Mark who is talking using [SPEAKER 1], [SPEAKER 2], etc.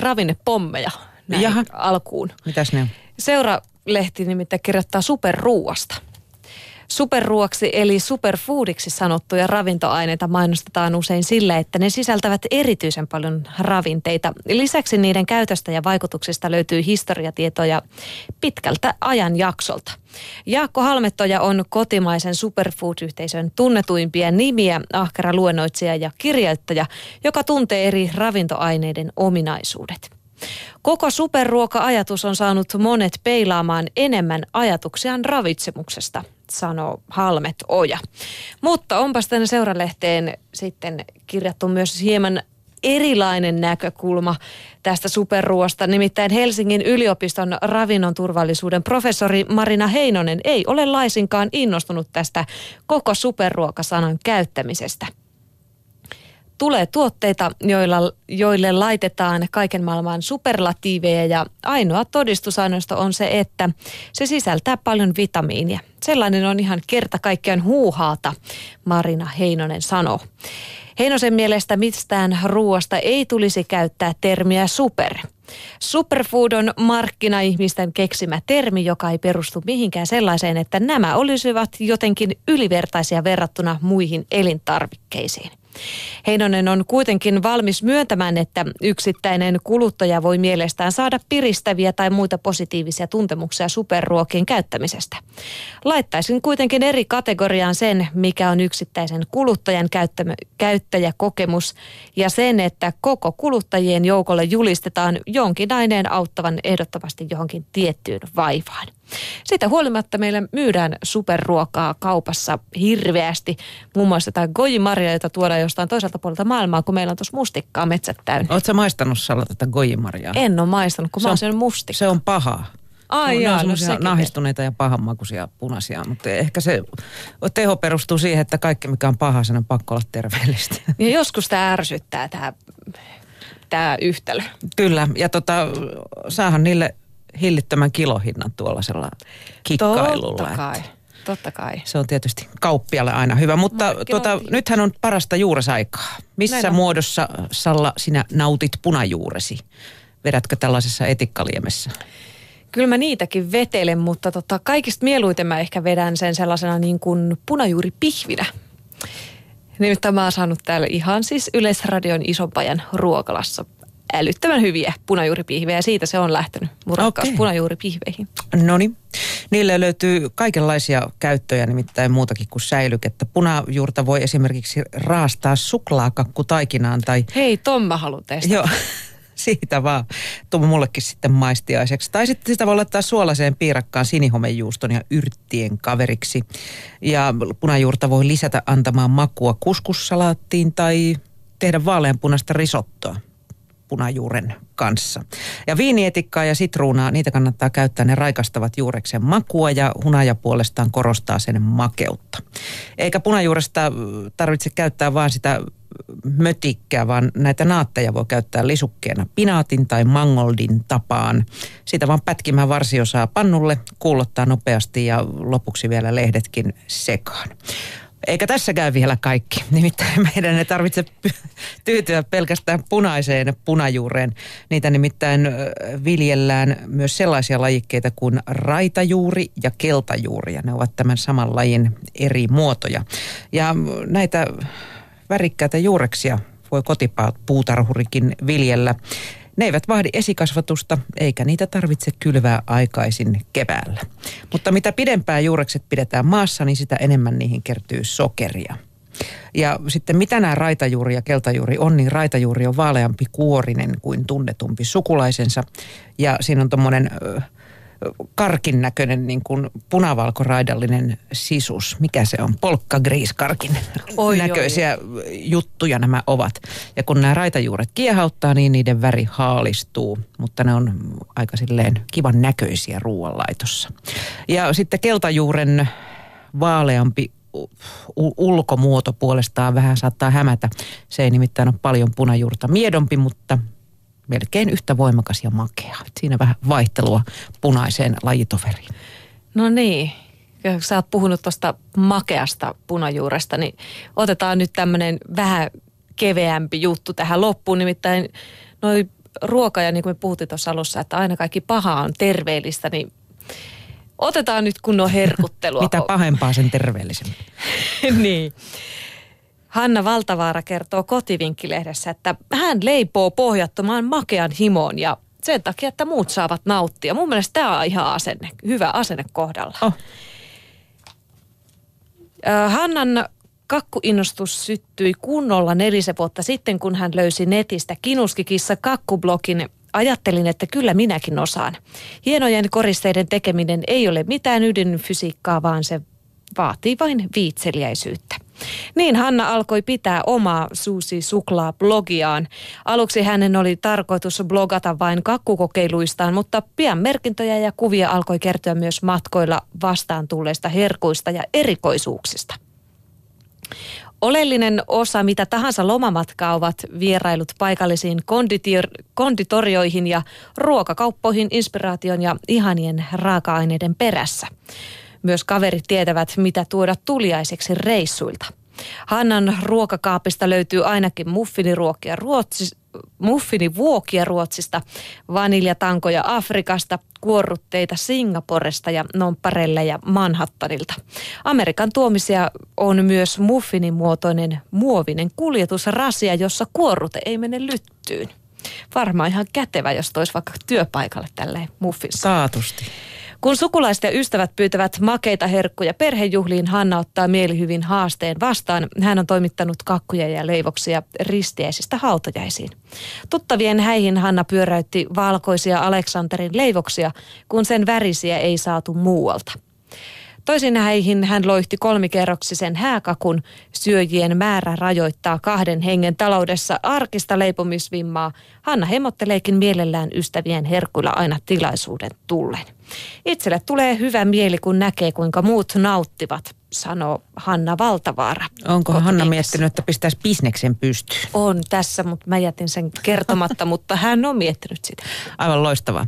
[SPEAKER 1] ravinnepommeja näin
[SPEAKER 2] Jaha.
[SPEAKER 1] alkuun.
[SPEAKER 2] Mitäs ne on?
[SPEAKER 1] Seura-lehti nimittäin kirjoittaa superruuasta. Superruoksi eli superfoodiksi sanottuja ravintoaineita mainostetaan usein sillä, että ne sisältävät erityisen paljon ravinteita. Lisäksi niiden käytöstä ja vaikutuksista löytyy historiatietoja pitkältä ajanjaksolta. Jaakko Halmettoja on kotimaisen superfood-yhteisön tunnetuimpia nimiä, ahkera luennoitsija ja kirjoittaja, joka tuntee eri ravintoaineiden ominaisuudet. Koko superruoka-ajatus on saanut monet peilaamaan enemmän ajatuksiaan ravitsemuksesta, sanoo Halmet Oja. Mutta onpas tänne seuralehteen sitten kirjattu myös hieman erilainen näkökulma tästä superruoasta. Nimittäin Helsingin yliopiston ravinnon turvallisuuden professori Marina Heinonen ei ole laisinkaan innostunut tästä koko superruokasanan käyttämisestä tulee tuotteita, joilla, joille laitetaan kaiken maailman superlatiiveja ja ainoa todistusaineisto on se, että se sisältää paljon vitamiinia. Sellainen on ihan kerta kaikkiaan huuhaata, Marina Heinonen sanoo. Heinosen mielestä mistään ruoasta ei tulisi käyttää termiä super. Superfood on markkinaihmisten keksimä termi, joka ei perustu mihinkään sellaiseen, että nämä olisivat jotenkin ylivertaisia verrattuna muihin elintarvikkeisiin. Heinonen on kuitenkin valmis myöntämään, että yksittäinen kuluttaja voi mielestään saada piristäviä tai muita positiivisia tuntemuksia superruokien käyttämisestä. Laittaisin kuitenkin eri kategoriaan sen, mikä on yksittäisen kuluttajan käyttäjäkokemus ja sen, että koko kuluttajien joukolle julistetaan jonkinlainen auttavan ehdottomasti johonkin tiettyyn vaivaan. Siitä huolimatta meillä myydään superruokaa kaupassa hirveästi. Muun muassa tämä gojimarja, jota tuodaan jostain toiselta puolelta maailmaa, kun meillä on tuossa mustikkaa metsät täynnä.
[SPEAKER 2] Oletko maistanut Salla tätä gojimarjaa?
[SPEAKER 1] En ole maistanut, kun se mä oon mustikkaa.
[SPEAKER 2] Se on paha.
[SPEAKER 1] Ai
[SPEAKER 2] no,
[SPEAKER 1] jaa,
[SPEAKER 2] ne
[SPEAKER 1] no
[SPEAKER 2] on
[SPEAKER 1] sekin
[SPEAKER 2] nahistuneita ja pahanmakuisia punaisia, mutta ehkä se teho perustuu siihen, että kaikki mikä on paha, sen on pakko olla terveellistä.
[SPEAKER 1] Ja joskus tämä ärsyttää tämä, tämä yhtälö.
[SPEAKER 2] Kyllä, ja tota, saahan niille hillittömän kilohinnan tuollaisella kikkailulla.
[SPEAKER 1] Totta
[SPEAKER 2] että
[SPEAKER 1] kai, totta kai.
[SPEAKER 2] Se on tietysti kauppialle aina hyvä, mutta tota, nythän on parasta juuresaikaa. Missä
[SPEAKER 1] Näin on.
[SPEAKER 2] muodossa, Salla, sinä nautit punajuuresi? Vedätkö tällaisessa etikkaliemessä?
[SPEAKER 1] Kyllä mä niitäkin vetelen, mutta tota, kaikista mieluiten mä ehkä vedän sen sellaisena niin kuin punajuuripihvinä. Nimittäin mä oon saanut täällä ihan siis Yleisradion Isonpajan ruokalassa älyttömän hyviä punajuuripihvejä ja siitä se on lähtenyt mun rakkaus
[SPEAKER 2] Okei.
[SPEAKER 1] punajuuripihveihin.
[SPEAKER 2] No niin. Niille löytyy kaikenlaisia käyttöjä, nimittäin muutakin kuin säilykettä. Punajuurta voi esimerkiksi raastaa suklaakakku taikinaan tai...
[SPEAKER 1] Hei, Tom mä haluan testata.
[SPEAKER 2] Joo, siitä vaan. Tuu mullekin sitten maistiaiseksi. Tai sitten sitä voi laittaa suolaseen piirakkaan sinihomejuuston ja yrttien kaveriksi. Ja punajuurta voi lisätä antamaan makua kuskussalaattiin tai tehdä vaaleanpunaista risottoa punajuuren kanssa. Ja viinietikkaa ja sitruunaa, niitä kannattaa käyttää, ne raikastavat juureksen makua ja hunaja puolestaan korostaa sen makeutta. Eikä punajuuresta tarvitse käyttää vaan sitä mötikkää, vaan näitä naatteja voi käyttää lisukkeena pinaatin tai mangoldin tapaan. Siitä vaan pätkimään varsiosaa pannulle, kuulottaa nopeasti ja lopuksi vielä lehdetkin sekaan. Eikä tässä käy vielä kaikki. Nimittäin meidän ei tarvitse tyytyä pelkästään punaiseen punajuureen. Niitä nimittäin viljellään myös sellaisia lajikkeita kuin raitajuuri ja keltajuuri. Ja ne ovat tämän saman lajin eri muotoja. Ja näitä värikkäitä juureksia voi kotipuutarhurikin viljellä. Ne eivät vaadi esikasvatusta, eikä niitä tarvitse kylvää aikaisin keväällä. Mutta mitä pidempään juurekset pidetään maassa, niin sitä enemmän niihin kertyy sokeria. Ja sitten mitä nämä raitajuuri ja keltajuuri on, niin raitajuuri on vaaleampi kuorinen kuin tunnetumpi sukulaisensa. Ja siinä on tuommoinen karkin näköinen niin kuin punavalkoraidallinen sisus. Mikä se on? Polkkagriiskarkin
[SPEAKER 1] Oi,
[SPEAKER 2] näköisiä juttuja nämä ovat. Ja kun nämä raitajuuret kiehauttaa, niin niiden väri haalistuu, mutta ne on aika silleen kivan näköisiä ruoanlaitossa. Ja sitten keltajuuren vaaleampi ulkomuoto puolestaan vähän saattaa hämätä. Se ei nimittäin ole paljon punajuurta miedompi, mutta melkein yhtä voimakas ja makea. Siinä vähän vaihtelua punaiseen lajitoveriin.
[SPEAKER 1] No niin. Kun sä oot puhunut tuosta makeasta punajuuresta, niin otetaan nyt tämmöinen vähän keveämpi juttu tähän loppuun. Nimittäin noi ruoka ja niin kuin me puhuttiin tuossa alussa, että aina kaikki paha on terveellistä, niin otetaan nyt kunnon herkuttelua.
[SPEAKER 2] Mitä pahempaa sen terveellisemmin.
[SPEAKER 1] niin. Hanna Valtavaara kertoo kotivinkkilehdessä, että hän leipoo pohjattomaan makean himoon ja sen takia, että muut saavat nauttia. Mun mielestä tämä on ihan asenne, hyvä asenne kohdalla.
[SPEAKER 2] Oh.
[SPEAKER 1] Hannan kakkuinnostus syttyi kunnolla nelisen vuotta sitten, kun hän löysi netistä Kinuskikissa kakkublogin. Ajattelin, että kyllä minäkin osaan. Hienojen koristeiden tekeminen ei ole mitään ydinfysiikkaa, vaan se vaatii vain viitseliäisyyttä. Niin Hanna alkoi pitää omaa Suusi Suklaa blogiaan. Aluksi hänen oli tarkoitus blogata vain kakkukokeiluistaan, mutta pian merkintöjä ja kuvia alkoi kertoa myös matkoilla vastaan tulleista herkuista ja erikoisuuksista. Oleellinen osa mitä tahansa lomamatkaa ovat vierailut paikallisiin konditor- konditorioihin ja ruokakauppoihin inspiraation ja ihanien raaka-aineiden perässä. Myös kaverit tietävät, mitä tuoda tuliaiseksi reissuilta. Hannan ruokakaapista löytyy ainakin muffiniruokia Ruotsi, muffinivuokia Ruotsista, vaniljatankoja Afrikasta, kuorrutteita Singaporesta ja ja Manhattanilta. Amerikan tuomisia on myös muffinimuotoinen muovinen kuljetusrasia, jossa kuorrute ei mene lyttyyn. Varmaan ihan kätevä, jos toisi vaikka työpaikalle tälleen muffissa.
[SPEAKER 2] Saatusti.
[SPEAKER 1] Kun sukulaiset ja ystävät pyytävät makeita herkkuja perhejuhliin, Hanna ottaa mielihyvin haasteen vastaan. Hän on toimittanut kakkuja ja leivoksia ristiäisistä hautajaisiin. Tuttavien häihin Hanna pyöräytti valkoisia Aleksanterin leivoksia, kun sen värisiä ei saatu muualta. Toisin häihin hän loihti kolmikerroksisen hääkakun. Syöjien määrä rajoittaa kahden hengen taloudessa arkista leipomisvimmaa. Hanna hemotteleekin mielellään ystävien herkuilla aina tilaisuuden tullen. Itselle tulee hyvä mieli, kun näkee, kuinka muut nauttivat, sanoo Hanna Valtavaara.
[SPEAKER 2] Onko Hanna miettinyt, että pistäisi bisneksen pystyyn?
[SPEAKER 1] On tässä, mutta mä jätin sen kertomatta, mutta hän on miettinyt sitä.
[SPEAKER 2] Aivan loistavaa.